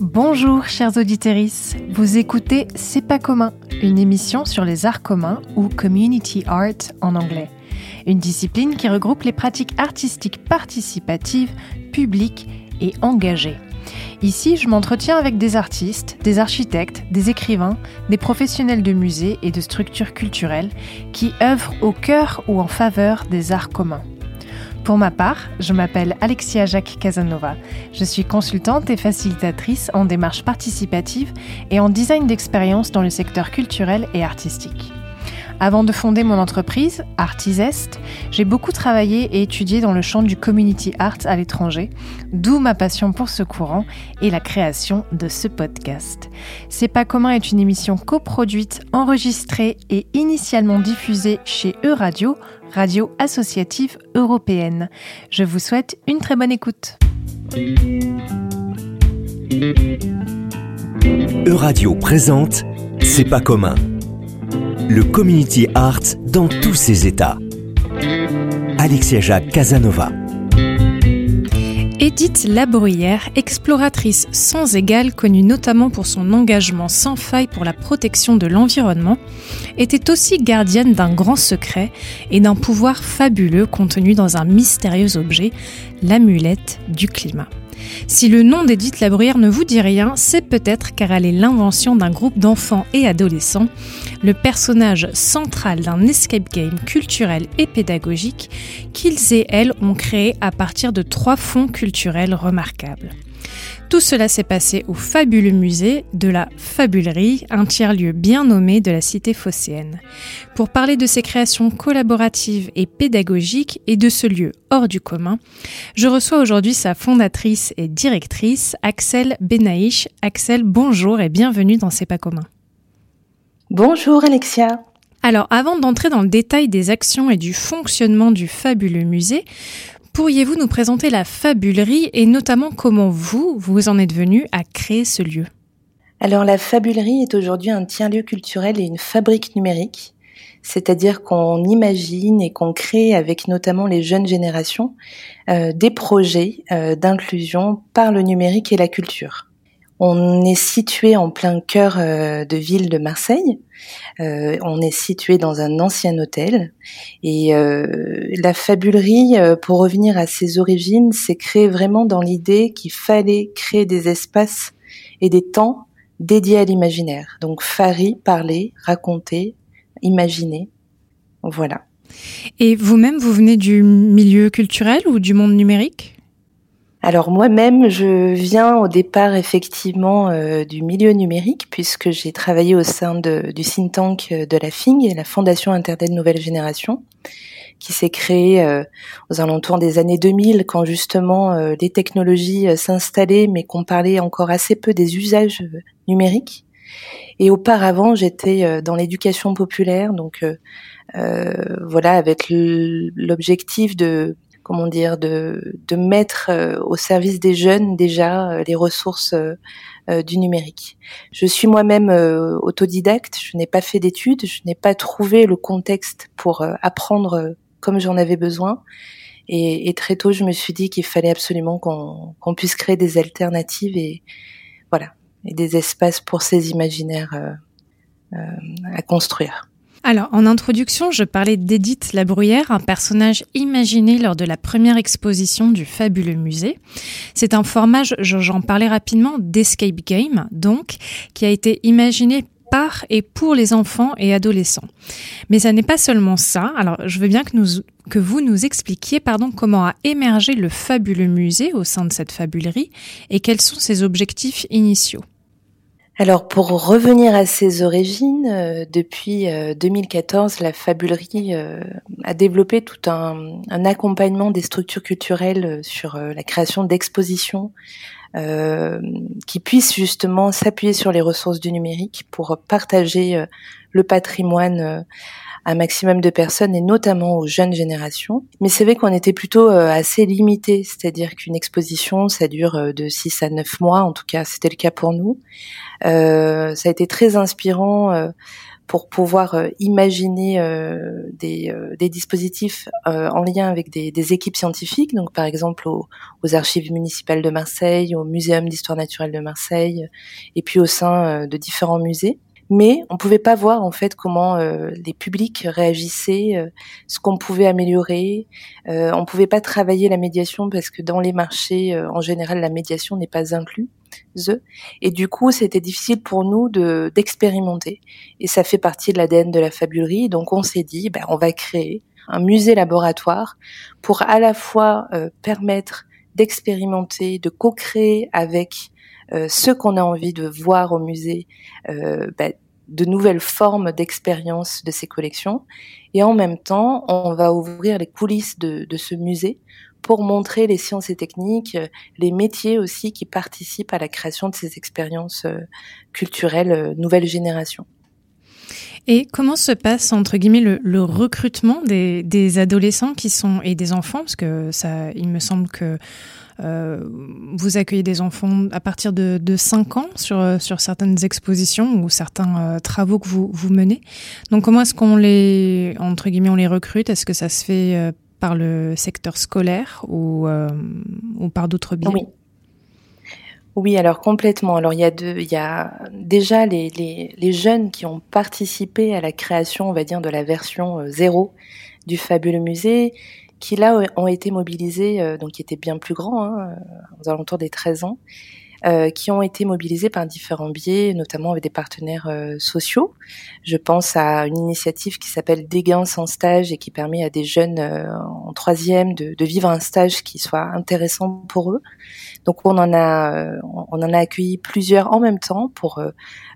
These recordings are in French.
Bonjour chers auditeurs, vous écoutez C'est pas commun, une émission sur les arts communs ou community art en anglais. Une discipline qui regroupe les pratiques artistiques participatives, publiques et engagées. Ici, je m'entretiens avec des artistes, des architectes, des écrivains, des professionnels de musées et de structures culturelles qui œuvrent au cœur ou en faveur des arts communs. Pour ma part, je m'appelle Alexia Jacques Casanova. Je suis consultante et facilitatrice en démarche participative et en design d'expérience dans le secteur culturel et artistique. Avant de fonder mon entreprise, Artisest, j'ai beaucoup travaillé et étudié dans le champ du community art à l'étranger, d'où ma passion pour ce courant et la création de ce podcast. C'est pas commun est une émission coproduite, enregistrée et initialement diffusée chez E-Radio, radio associative européenne. Je vous souhaite une très bonne écoute. E-Radio présente C'est pas commun le community art dans tous ses états. Alexia Jacques Casanova. Edith Labruyère, exploratrice sans égale, connue notamment pour son engagement sans faille pour la protection de l'environnement, était aussi gardienne d'un grand secret et d'un pouvoir fabuleux contenu dans un mystérieux objet, l'amulette du climat. Si le nom d'Edith Labruyère ne vous dit rien, c'est peut-être car elle est l'invention d'un groupe d'enfants et adolescents, le personnage central d'un escape game culturel et pédagogique qu'ils et elles ont créé à partir de trois fonds culturels remarquables. Tout cela s'est passé au fabuleux musée de la Fabulerie, un tiers-lieu bien nommé de la cité phocéenne. Pour parler de ces créations collaboratives et pédagogiques et de ce lieu hors du commun, je reçois aujourd'hui sa fondatrice et directrice, Axel Benaïch. Axel, bonjour et bienvenue dans C'est pas commun. Bonjour Alexia. Alors, avant d'entrer dans le détail des actions et du fonctionnement du fabuleux musée, Pourriez-vous nous présenter la fabulerie et notamment comment vous, vous en êtes venu à créer ce lieu? Alors la fabulerie est aujourd'hui un tiers-lieu culturel et une fabrique numérique, c'est-à-dire qu'on imagine et qu'on crée avec notamment les jeunes générations euh, des projets euh, d'inclusion par le numérique et la culture. On est situé en plein cœur euh, de ville de Marseille. Euh, on est situé dans un ancien hôtel. Et euh, la fabulerie, pour revenir à ses origines, s'est créée vraiment dans l'idée qu'il fallait créer des espaces et des temps dédiés à l'imaginaire. Donc fari, parler, raconter, imaginer. Voilà. Et vous-même, vous venez du milieu culturel ou du monde numérique? Alors moi-même, je viens au départ effectivement euh, du milieu numérique puisque j'ai travaillé au sein du think tank euh, de la FING, la Fondation Internet Nouvelle Génération, qui s'est créée euh, aux alentours des années 2000 quand justement les technologies s'installaient mais qu'on parlait encore assez peu des usages numériques. Et auparavant, j'étais dans l'éducation populaire, donc voilà, avec l'objectif de comment dire, de, de mettre euh, au service des jeunes déjà euh, les ressources euh, du numérique. Je suis moi-même autodidacte, je n'ai pas fait d'études, je n'ai pas trouvé le contexte pour apprendre comme j'en avais besoin. Et, et, très tôt, je me suis dit qu'il fallait absolument qu'on qu'on puisse créer des alternatives et voilà, et des espaces pour ces imaginaires à construire. Alors, en introduction, je parlais d'Edith Labruyère, un personnage imaginé lors de la première exposition du fabuleux musée. C'est un format, j'en parlais rapidement, d'escape game, donc, qui a été imaginé par et pour les enfants et adolescents. Mais ça n'est pas seulement ça. Alors, je veux bien que, nous, que vous nous expliquiez pardon, comment a émergé le fabuleux musée au sein de cette fabulerie et quels sont ses objectifs initiaux. Alors pour revenir à ses origines, euh, depuis 2014, euh, la Fabulerie euh, a développé tout un, accompagnement des structures culturelles sur la création d'expositions qui puissent justement s'appuyer sur les ressources du numérique pour partager le patrimoine un maximum de personnes et notamment aux jeunes générations. Mais c'est vrai qu'on était plutôt assez limité, c'est-à-dire qu'une exposition, ça dure de 6 à 9 mois, en tout cas c'était le cas pour nous. Euh, ça a été très inspirant euh, pour pouvoir imaginer des, des, dispositifs en lien avec des, des, équipes scientifiques, donc par exemple aux, aux archives municipales de Marseille, au Muséum d'histoire naturelle de Marseille, et puis au sein de différents musées mais on pouvait pas voir en fait comment euh, les publics réagissaient, euh, ce qu'on pouvait améliorer. Euh, on pouvait pas travailler la médiation parce que dans les marchés, euh, en général, la médiation n'est pas inclue. Et du coup, c'était difficile pour nous de d'expérimenter. Et ça fait partie de l'ADN de la fabulerie. Donc, on s'est dit, ben, on va créer un musée laboratoire pour à la fois permettre d'expérimenter, de co-créer avec euh, ce qu'on a envie de voir au musée, euh, bah, de nouvelles formes d'expérience de ces collections. Et en même temps, on va ouvrir les coulisses de, ce musée pour montrer les sciences et techniques, les métiers aussi qui participent à la création de ces expériences euh, culturelles nouvelle génération. Et comment se passe entre guillemets le, recrutement des, des, adolescents qui sont et des enfants? Parce que ça, il me semble que euh, vous accueillez des enfants à partir de, de 5 ans sur, sur certaines expositions ou certains euh, travaux que vous, menez. Donc comment est-ce qu'on les, entre guillemets, on les recrute? Est-ce que ça se fait euh, par le secteur scolaire ou, par d'autres biais? Oui. Alors complètement. Alors il y a déjà les, les, les, jeunes qui ont participé à la création, on va dire, de la version zéro du fabuleux musée qui là ont été mobilisés, euh, donc qui étaient bien plus grands, hein, aux alentours des 13 ans, euh, qui ont été mobilisés par différents biais, notamment avec des partenaires euh, sociaux. Je pense à une initiative qui s'appelle Dégains sans stage et qui permet à des jeunes en troisième de, vivre un stage qui soit intéressant pour eux. Donc on en a, on en a accueilli plusieurs en même temps pour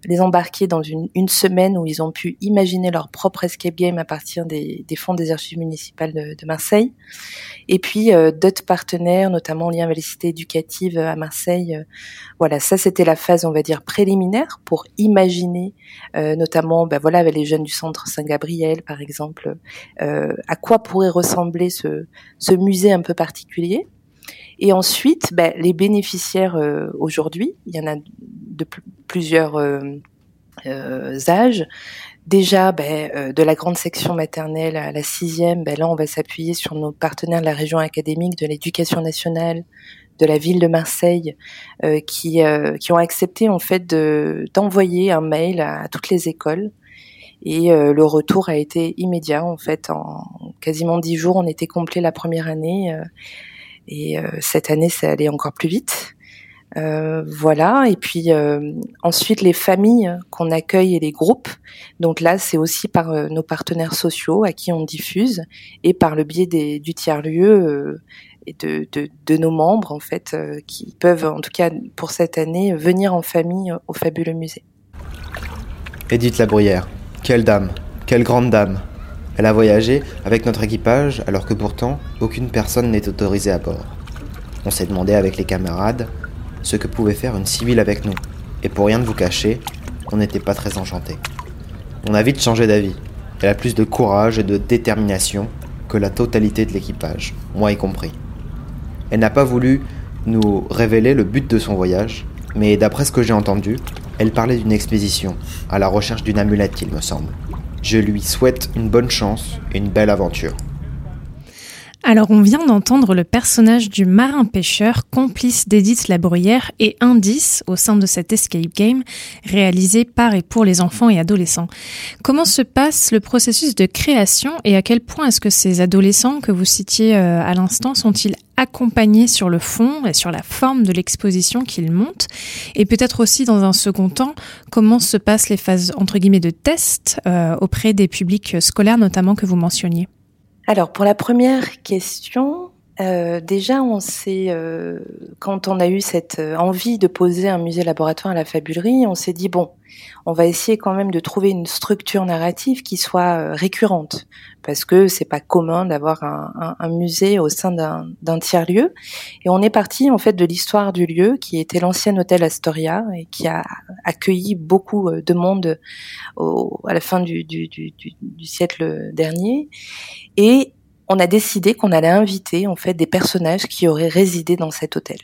les embarquer dans une, semaine où ils ont pu imaginer leur propre escape game à partir des, fonds des archives municipales de, Marseille. Et puis euh, d'autres partenaires, notamment en lien avec les cités éducatives à Marseille. Euh, voilà, ça c'était la phase, on va dire, préliminaire pour imaginer, euh, notamment, ben voilà, avec les jeunes du centre Saint-Gabriel, par exemple, à quoi pourrait ressembler ce musée un peu particulier. Et ensuite, ben, les bénéficiaires aujourd'hui, il y en a de plusieurs euh, euh, âges. Déjà, ben, euh, de la grande section maternelle à la sixième, ben, là, on va s'appuyer sur nos partenaires de la région académique, de l'éducation nationale, de la ville de Marseille, qui, qui ont accepté en fait d'envoyer un mail à, toutes les écoles. Et le retour a été immédiat. En fait, en quasiment dix jours, on était complet la première année. Et cette année, ça allait encore plus vite. Euh, voilà, et puis euh, ensuite les familles qu'on accueille et les groupes. Donc là, c'est aussi par euh, nos partenaires sociaux à qui on diffuse et par le biais du tiers-lieu et de, nos membres en fait qui peuvent, en tout cas pour cette année, venir en famille au fabuleux musée. Edith Labruyère, quelle dame, quelle grande dame. Elle a voyagé avec notre équipage alors que pourtant aucune personne n'est autorisée à bord. On s'est demandé avec les camarades ce que pouvait faire une civile avec nous. Et pour rien de vous cacher, on n'était pas très enchantés. On a vite changé d'avis. Elle a plus de courage et de détermination que la totalité de l'équipage, moi y compris. Elle n'a pas voulu nous révéler le but de son voyage, mais d'après ce que j'ai entendu, elle parlait d'une expédition, à la recherche d'une amulette, il me semble. Je lui souhaite une bonne chance et une belle aventure. Alors on vient d'entendre le personnage du marin pêcheur, complice d'Edith Labruyère et indice au sein de cet escape game réalisé par et pour les enfants et adolescents. Comment se passe le processus de création et à quel point est-ce que ces adolescents que vous citiez euh, à l'instant sont-ils accompagnés sur le fond et sur la forme de l'exposition qu'ils montent? Et peut-être aussi dans un second temps, comment se passent les phases entre guillemets de test euh, auprès des publics scolaires notamment que vous mentionniez? Alors pour la première question, euh, déjà, on s'est, euh, quand on a eu cette euh, envie de poser un musée laboratoire à la fabulerie, on s'est dit bon, on va essayer quand même de trouver une structure narrative qui soit récurrente, parce que c'est pas commun d'avoir un, un, musée au sein d'un tiers lieu. Et on est parti en fait de l'histoire du lieu, qui était l'ancien hôtel Astoria et qui a accueilli beaucoup de monde au, à la fin du, du, du, du siècle dernier. Et on a décidé qu'on allait inviter en fait des personnages qui auraient résidé dans cet hôtel.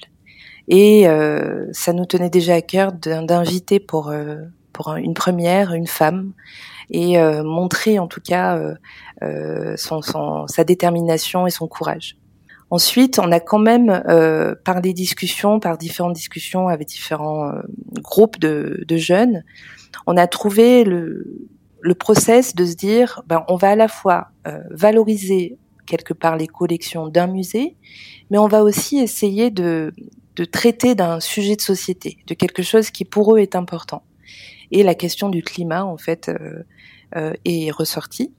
Et euh, ça nous tenait déjà à cœur d'inviter pour euh, pour une première, une femme, et montrer en tout cas son, son, sa détermination et son courage. Ensuite, on a quand même, euh, par des discussions, par différentes discussions avec différents euh, groupes de, de, jeunes, on a trouvé le, le process de se dire, ben, on va à la fois euh, valoriser quelque part les collections d'un musée, mais on va aussi essayer de, de traiter d'un sujet de société, de quelque chose qui pour eux est important. Et la question du climat, en fait, est ressortie.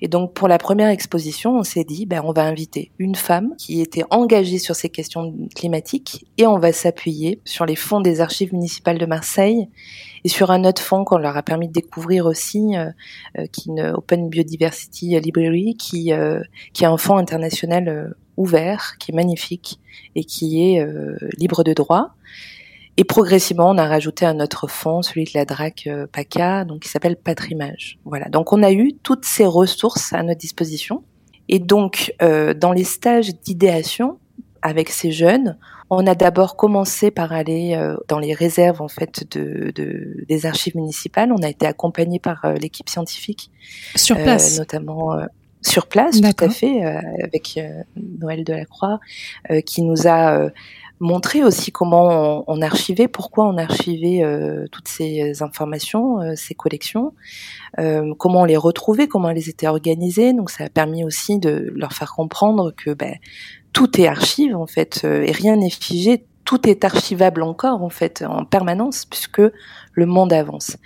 Et donc pour la première exposition, on s'est dit, ben, on va inviter une femme qui était engagée sur ces questions climatiques et on va s'appuyer sur les fonds des archives municipales de Marseille et sur un autre fonds qu'on leur a permis de découvrir aussi, euh, euh qui est une Open Biodiversity Library, qui, euh, qui est un fonds international euh, ouvert, qui est magnifique et qui est libre de droit et progressivement, on a rajouté un autre fonds, celui de la DRAC euh, PACA, donc qui s'appelle Patrimage. Voilà. Donc on a eu toutes ces ressources à notre disposition. Et donc, euh, dans les stages d'idéation avec ces jeunes, on a d'abord commencé par aller euh, dans les réserves en fait de, de, des archives municipales. On a été accompagné par euh, l'équipe scientifique sur place, notamment sur place, tout à fait, avec Noël Delacroix, qui nous a montrer aussi comment on, archivait, pourquoi on archivait euh, toutes ces informations, euh, ces collections, euh, comment on les retrouvait, comment elles étaient organisées. Donc ça a permis aussi de leur faire comprendre que ben, tout est archive en fait et rien n'est figé. Tout est archivable encore en fait en permanence puisque le monde avance.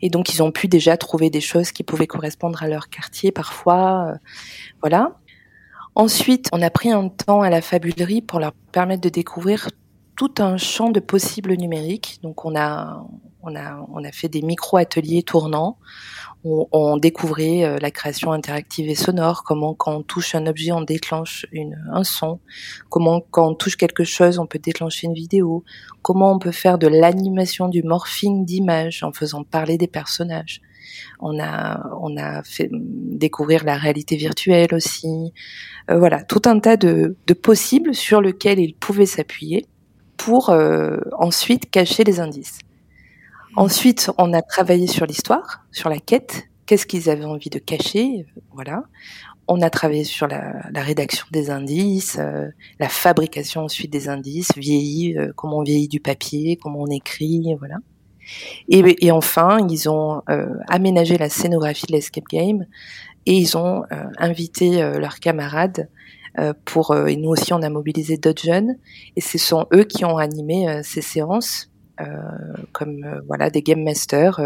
Et donc ils ont pu déjà trouver des choses qui pouvaient correspondre à leur quartier parfois, voilà. Ensuite, on a pris un temps à la fabulerie pour leur permettre de découvrir tout un champ de possibles numériques. Donc on a on a on a fait des micro ateliers tournants. On, on découvrait euh, la création interactive et sonore, comment quand on touche un objet on déclenche une, un son, comment quand on touche quelque chose on peut déclencher une vidéo, comment on peut faire de l'animation du morphing d'images en faisant parler des personnages. On a, on a fait découvrir la réalité virtuelle aussi. Euh, voilà, tout un tas de, de, possibles sur lesquels ils pouvaient s'appuyer pour euh, ensuite cacher les indices. Ensuite, on a travaillé sur l'histoire, sur la quête. Qu'est-ce qu'ils avaient envie de cacher? Voilà. On a travaillé sur la, rédaction des indices, euh, la fabrication ensuite des indices, vieilli, comment on vieillit du papier, comment on écrit, voilà. Et, enfin, ils ont euh, aménagé la scénographie de l'escape game et ils ont euh, invité euh, leurs camarades pour et nous aussi on a mobilisé d'autres jeunes et ce sont eux qui ont animé ces séances comme voilà des game masters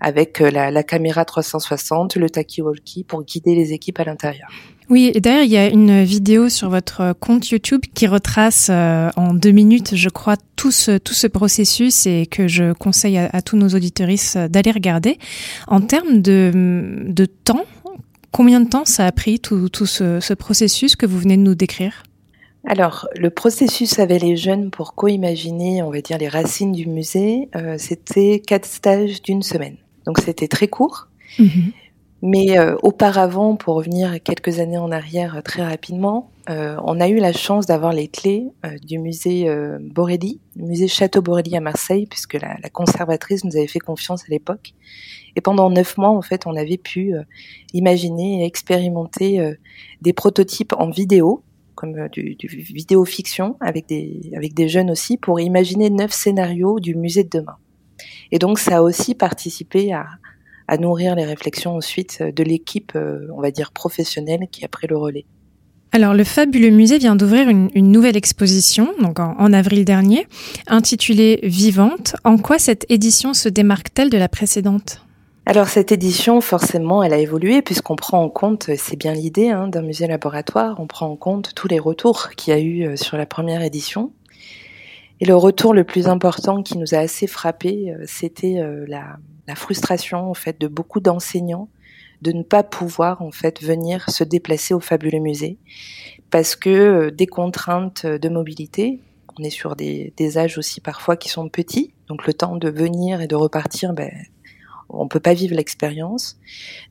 avec la, caméra 360, le talkie-walkie pour guider les équipes à l'intérieur. Oui, et d'ailleurs, il y a une vidéo sur votre compte YouTube qui retrace en deux minutes, je crois, tout ce, tout ce processus et que je conseille à, à tous nos auditeuristes d'aller regarder. En termes de, de temps, combien de temps ça a pris tout, tout ce, ce processus que vous venez de nous décrire? Alors, le processus avec les jeunes pour co-imaginer, on va dire, les racines du musée, euh, c'était quatre stages d'une semaine. Donc c'était très court. Mhm. Mais euh, auparavant, pour revenir quelques années en arrière très rapidement, euh, on a eu la chance d'avoir les clés du musée Borelli, le musée Château Borelli à Marseille, puisque la, la, conservatrice nous avait fait confiance à l'époque. Et pendant neuf mois, en fait, on avait pu imaginer et expérimenter des prototypes en vidéo comme euh, du, du vidéo fiction avec des avec des jeunes aussi pour imaginer neuf scénarios du musée de demain. Et donc ça a aussi participé à, à nourrir les réflexions ensuite de l'équipe, euh, on va dire professionnelle, qui a pris le relais. Alors, le fabuleux musée vient d'ouvrir une, une, nouvelle exposition, donc en, en, avril dernier, intitulée Vivante. En quoi cette édition se démarque-t-elle de la précédente? Alors cette édition, forcément, elle a évolué puisqu'on prend en compte, c'est bien l'idée hein, d'un musée laboratoire, on prend en compte tous les retours qu'il y a eu euh, sur la première édition. Et le retour le plus important qui nous a assez frappé, euh, c'était euh, la, la, frustration en fait de beaucoup d'enseignants de ne pas pouvoir en fait venir se déplacer au fabuleux musée parce que des contraintes de mobilité, on est sur des, des, âges aussi parfois qui sont petits, donc le temps de venir et de repartir, ben, on peut pas vivre l'expérience.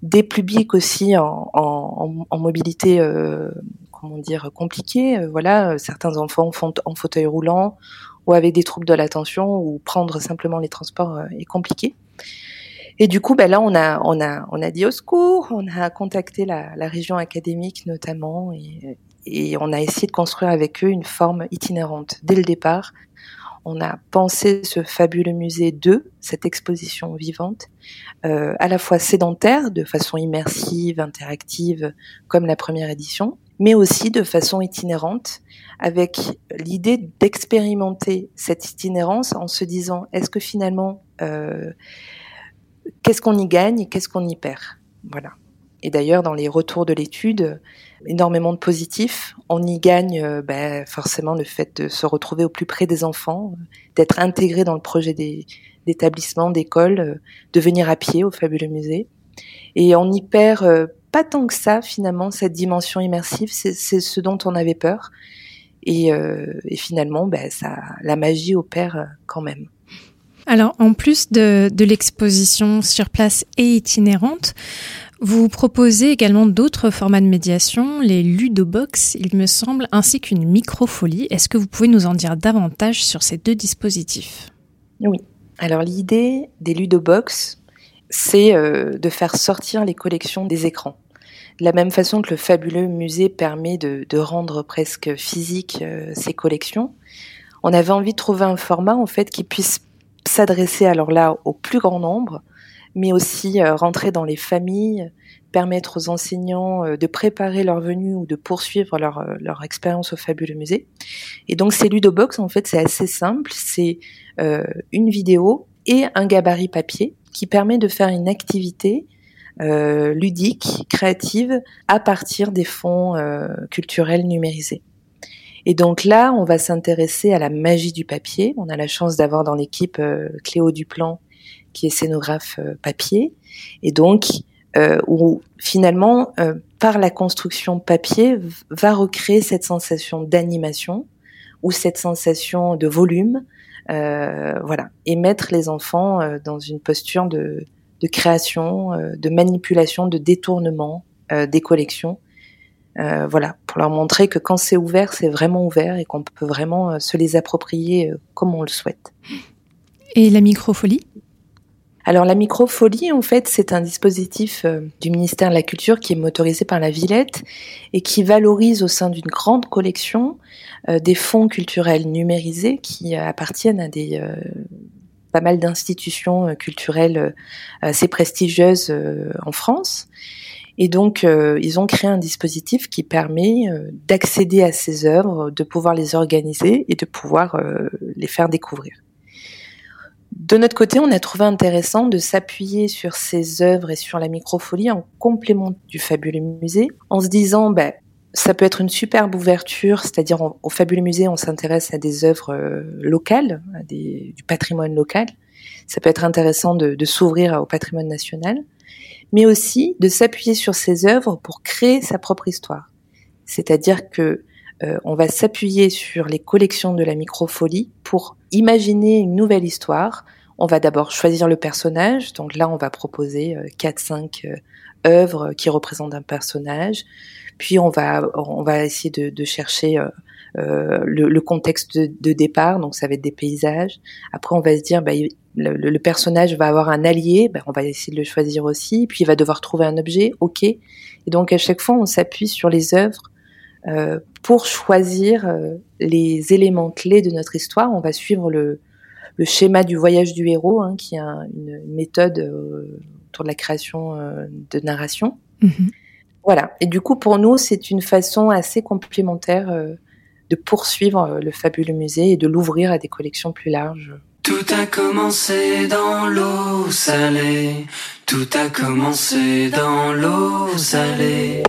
Des publics aussi en, en, en mobilité, euh, comment dire, compliquée. Euh, voilà, certains enfants font en fauteuil roulant ou avec des troubles de l'attention ou prendre simplement les transports est compliqué. Et du coup, ben là, on a, on a, on a dit au secours, on a contacté la, la région académique notamment, et, et, on a essayé de construire avec eux une forme itinérante dès le départ. On a pensé ce fabuleux musée de cette exposition vivante, euh, à la fois sédentaire, de façon immersive, interactive, comme la première édition, mais aussi de façon itinérante, avec l'idée d'expérimenter cette itinérance en se disant est-ce que finalement euh, qu'est-ce qu'on y gagne et qu'est-ce qu'on y perd? Voilà. Et d'ailleurs, dans les retours de l'étude, énormément de positifs. On y gagne euh, ben, forcément le fait de se retrouver au plus près des enfants, d'être intégré dans le projet d'établissement, d'école, euh, de venir à pied au fabuleux musée. Et on y perd pas tant que ça finalement cette dimension immersive. C'est ce dont on avait peur. Et, et finalement, ben, ça, la magie opère quand même. Alors, en plus de, l'exposition sur place et itinérante, vous proposez également d'autres formats de médiation, les ludobox, il me semble, ainsi qu'une microfolie. Est-ce que vous pouvez nous en dire davantage sur ces deux dispositifs? Oui. Alors, l'idée des ludobox, c'est euh, de faire sortir les collections des écrans. De la même façon que le fabuleux musée permet de, rendre presque physique euh, ces collections, on avait envie de trouver un format en fait qui puisse s'adresser alors là au plus grand nombre, mais aussi euh, rentrer dans les familles, permettre aux enseignants euh, de préparer leur venue ou de poursuivre leur, euh, leur expérience au fabuleux musée. Et donc ces ludobox, en fait, c'est assez simple, c'est une vidéo et un gabarit papier qui permet de faire une activité ludique, créative, à partir des fonds culturels numérisés. Et donc là, on va s'intéresser à la magie du papier. On a la chance d'avoir dans l'équipe euh, Cléo Duplan, qui est scénographe euh, papier, et donc euh, où finalement, euh, par la construction papier, va recréer cette sensation d'animation ou cette sensation de volume, voilà, et mettre les enfants dans une posture de, de création, de manipulation, de détournement des collections euh, voilà, pour leur montrer que quand c'est ouvert, c'est vraiment ouvert et qu'on peut vraiment euh, se les approprier euh, comme on le souhaite. Et la microfolie? Alors la microfolie, en fait, c'est un dispositif du ministère de la Culture qui est motorisé par la Villette et qui valorise au sein d'une grande collection des fonds culturels numérisés qui appartiennent à des pas mal d'institutions culturelles assez prestigieuses en France. Et donc, euh, ils ont créé un dispositif qui permet euh, d'accéder à ces œuvres, de pouvoir les organiser et de pouvoir euh, les faire découvrir. De notre côté, on a trouvé intéressant de s'appuyer sur ces œuvres et sur la microfolie en complément du fabuleux musée, en se disant, ben, ça peut être une superbe ouverture, c'est-à-dire au fabuleux musée, on s'intéresse à des œuvres locales, à du patrimoine local. Ça peut être intéressant de, s'ouvrir au patrimoine national mais aussi de s'appuyer sur ses œuvres pour créer sa propre histoire. C'est-à-dire que euh, on va s'appuyer sur les collections de la microfolie pour imaginer une nouvelle histoire. On va d'abord choisir le personnage, donc là on va proposer euh, quatre, cinq euh, œuvres qui représentent un personnage. Puis on va on va essayer de, de chercher euh, le, le, contexte de, de, départ, donc ça va être des paysages. Après on va se dire bah, le, le, personnage va avoir un allié, ben, on va essayer de le choisir aussi, puis il va devoir trouver un objet, ok. Et donc à chaque fois, on s'appuie sur les œuvres euh, pour choisir euh, les éléments clés de notre histoire. On va suivre le, le schéma du voyage du héros, hein, qui est une, méthode euh, autour de la création euh, de narration. Mm-hmm. Voilà. Et du coup, pour nous, c'est une façon assez complémentaire de poursuivre le fabuleux musée et de l'ouvrir à des collections plus larges. Tout a commencé dans l'eau salée. Tout a commencé dans l'eau salée.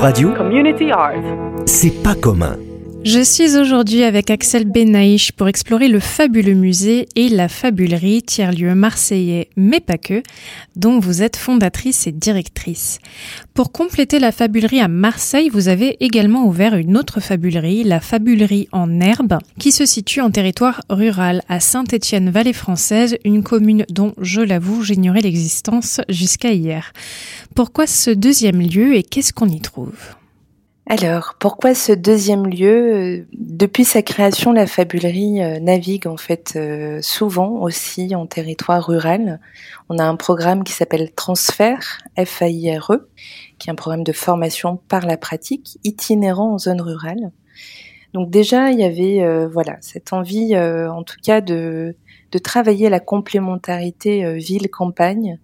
Euradio, Community Art. c'est pas commun. Je suis aujourd'hui avec Axel Benaïch pour explorer le fabuleux musée et la fabulerie, tiers-lieu marseillais, mais pas que, dont vous êtes fondatrice et directrice. Pour compléter la fabulerie à Marseille, vous avez également ouvert une autre fabulerie, la fabulerie en herbe, qui se situe en territoire rural à Saint-Étienne-Vallée française, une commune dont, je l'avoue, j'ignorais l'existence jusqu'à hier. Pourquoi ce deuxième lieu et qu'est-ce qu'on y trouve? Alors, pourquoi ce deuxième lieu Euh, Depuis sa création, la fabulerie euh, navigue en fait euh, souvent aussi en territoire rural? On a un programme qui s'appelle Transfert, F-A-I-R-E, qui est un programme de formation par la pratique, itinérant en zone rurale. Donc déjà, il y avait voilà cette envie, en tout cas, de, travailler la complémentarité ville-campagne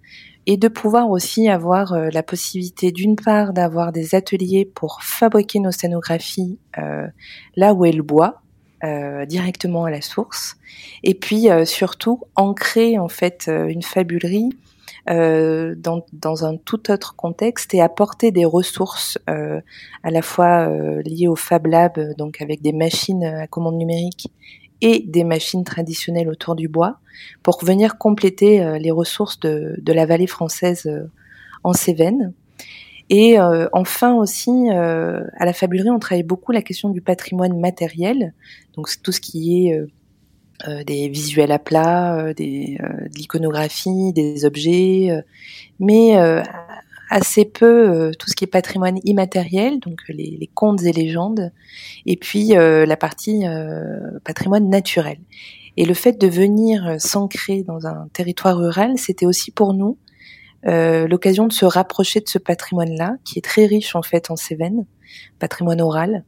et de pouvoir aussi avoir euh, la possibilité d'une part d'avoir des ateliers pour fabriquer nos scénographies euh, là où est le bois, directement à la source, et puis euh, surtout ancrer en fait une fabulerie dans, dans un tout autre contexte et apporter des ressources à la fois liées au Fab Lab, donc avec des machines à commande numérique et des machines traditionnelles autour du bois, pour venir compléter euh, les ressources de, de la vallée française euh, en Cévennes. Et euh, enfin aussi, euh, à la fabulerie, on travaille beaucoup la question du patrimoine matériel, donc tout ce qui est euh, euh, des visuels à plat, des, de l'iconographie, des objets, mais assez peu euh, tout ce qui est patrimoine immatériel, donc euh, les, les contes et légendes, et puis euh, la partie euh, patrimoine naturel. Et le fait de venir euh, s'ancrer dans un territoire rural, c'était aussi pour nous l'occasion de se rapprocher de ce patrimoine-là, qui est très riche en fait en Cévennes, patrimoine oral.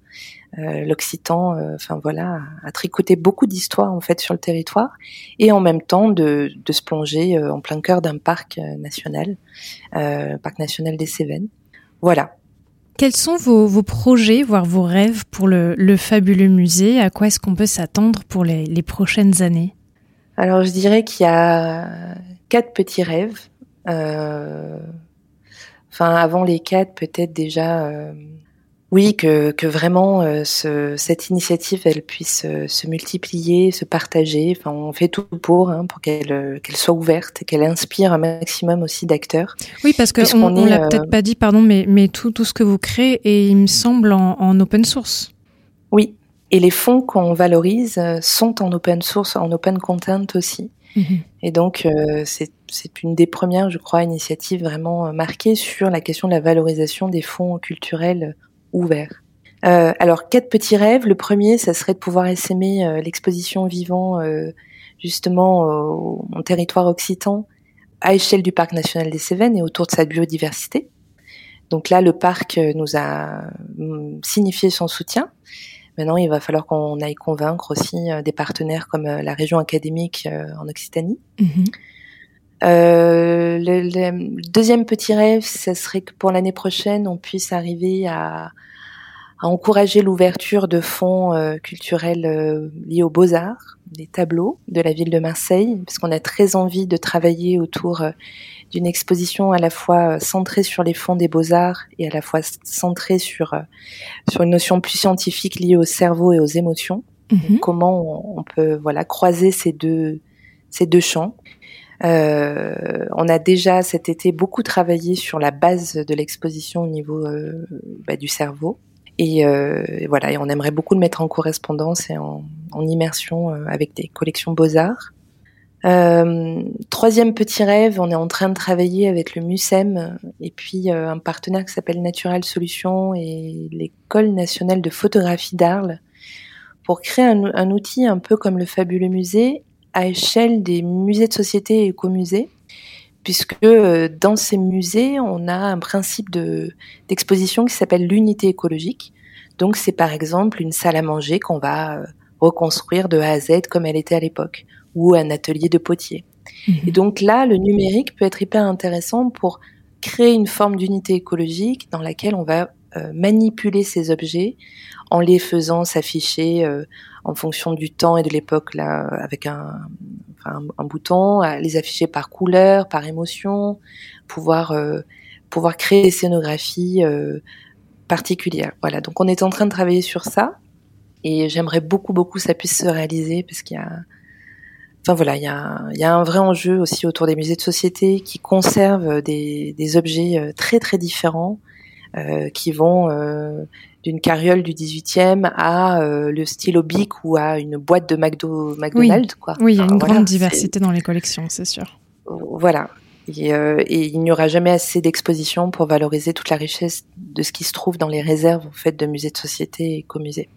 Euh, L'Occitan, euh, enfin voilà, a, a tricoté beaucoup d'histoires en fait sur le territoire, et en même temps de, de se plonger euh, en plein cœur d'un parc national, euh, parc national des Cévennes. Voilà. Quels sont vos, vos projets, voire vos rêves pour le, le fabuleux musée? À quoi est-ce qu'on peut s'attendre pour les, les prochaines années? Alors je dirais qu'il y a quatre petits rêves. Euh, Enfin, avant les quatre, peut-être déjà, euh, oui, que, que vraiment euh, ce, cette initiative, elle puisse euh, se multiplier, se partager. Enfin, on fait tout pour, hein, pour qu'elle euh, qu'elle soit ouverte, et qu'elle inspire un maximum aussi d'acteurs. Oui, parce Puisqu'on on est, l'a euh, peut-être pas dit, pardon, mais, mais tout, tout ce que vous créez est, il me semble, en, en open source. Oui, et les fonds qu'on valorise euh, sont en open source, en open content aussi. Et donc, euh, c'est c'est une des premières, je crois, initiatives vraiment euh, marquées sur la question de la valorisation des fonds culturels ouverts. Euh, alors, quatre petits rêves. Le premier, ça serait de pouvoir essaimer euh, l'exposition vivant euh, justement en territoire occitan à échelle du parc national des Cévennes et autour de sa biodiversité. Donc là, le parc nous a mm, signifié son soutien. Maintenant, il va falloir qu'on aille convaincre aussi des partenaires comme la région académique en Occitanie. Mhm. Euh, le, le deuxième petit rêve, ça serait que pour l'année prochaine, on puisse arriver à, à encourager l'ouverture de fonds euh, culturels euh, liés aux beaux-arts, des tableaux de la ville de Marseille, parce qu'on a très envie de travailler autour d'une exposition à la fois centrée sur les fonds des beaux-arts et à la fois centrée sur, sur une notion plus scientifique liée au cerveau et aux émotions Mhm. comment on, on peut voilà croiser ces deux ces deux champs. Euh, on a déjà cet été beaucoup travaillé sur la base de l'exposition au niveau euh, bah, du cerveau. Et euh, voilà, et on aimerait beaucoup le mettre en correspondance et en, immersion euh, avec des collections beaux-arts. Euh, troisième petit rêve, on est en train de travailler avec le MUSEM et puis un partenaire qui s'appelle Natural Solutions et l'École nationale de photographie d'Arles pour créer un outil un peu comme le fabuleux musée à échelle des musées de société et écomusées, puisque euh, dans ces musées, on a un principe de- d'exposition qui s'appelle l'unité écologique. Donc c'est par exemple une salle à manger qu'on va euh, reconstruire de A à Z comme elle était à l'époque, ou un atelier de potier. Et donc là, le numérique peut être hyper intéressant pour créer une forme d'unité écologique dans laquelle on va euh, manipuler ces objets en les faisant s'afficher euh, en fonction du temps et de l'époque là avec un, bouton, les afficher par couleur, par émotion, pouvoir euh, pouvoir créer des scénographies euh, particulière. Voilà, donc on est en train de travailler sur ça et j'aimerais beaucoup beaucoup ça puisse se réaliser parce qu'il y a Enfin voilà, il y a, un vrai enjeu aussi autour des musées de société qui conservent des, objets euh, très très différents, qui vont d'une carriole du 18e à euh, le stylo bic ou à une boîte de McDo, McDonald's. Oui, quoi. oui il y a une grande diversité dans les collections, c'est sûr. Voilà. Et, euh, et il n'y aura jamais assez d'expositions pour valoriser toute la richesse de ce qui se trouve dans les réserves en fait de musées de société et co-musées.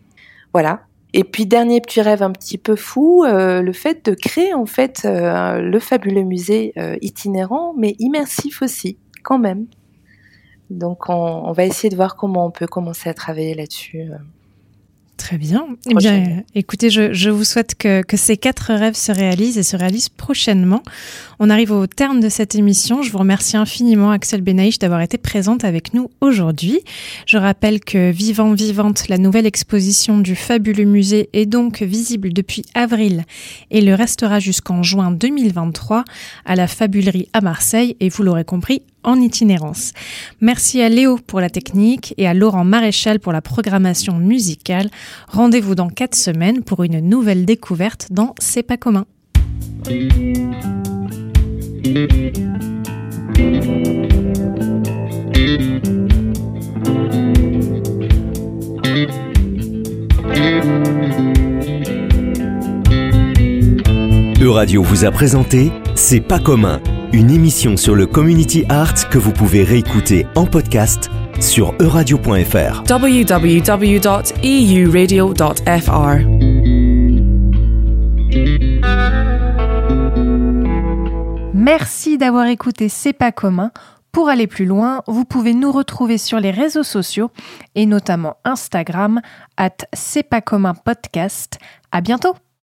Voilà. Et puis dernier petit rêve un petit peu fou, euh, le fait de créer en fait le fabuleux musée itinérant, mais immersif aussi, quand même. Donc on, on, va essayer de voir comment on peut commencer à travailler là-dessus. euh. Très bien. Eh bien, écoutez, je, je vous souhaite que, que, ces quatre rêves se réalisent et se réalisent prochainement. On arrive au terme de cette émission. Je vous remercie infiniment, Axel Benaïch, d'avoir été présente avec nous aujourd'hui. Je rappelle que Vivant Vivante, la nouvelle exposition du fabuleux musée, est donc visible depuis avril et le restera jusqu'en juin 2023 à la Fabulerie à Marseille et vous l'aurez compris, en itinérance. Merci à Léo pour la technique et à Laurent Maréchal pour la programmation musicale. Rendez-vous dans quatre semaines pour une nouvelle découverte dans C'est pas commun. Euradio vous a présenté C'est pas commun, une émission sur le community art que vous pouvez réécouter en podcast sur euradio.fr. www.euradio.fr Merci d'avoir écouté C'est pas commun. Pour aller plus loin, vous pouvez nous retrouver sur les réseaux sociaux et notamment Instagram at C'est pas commun podcast. À bientôt!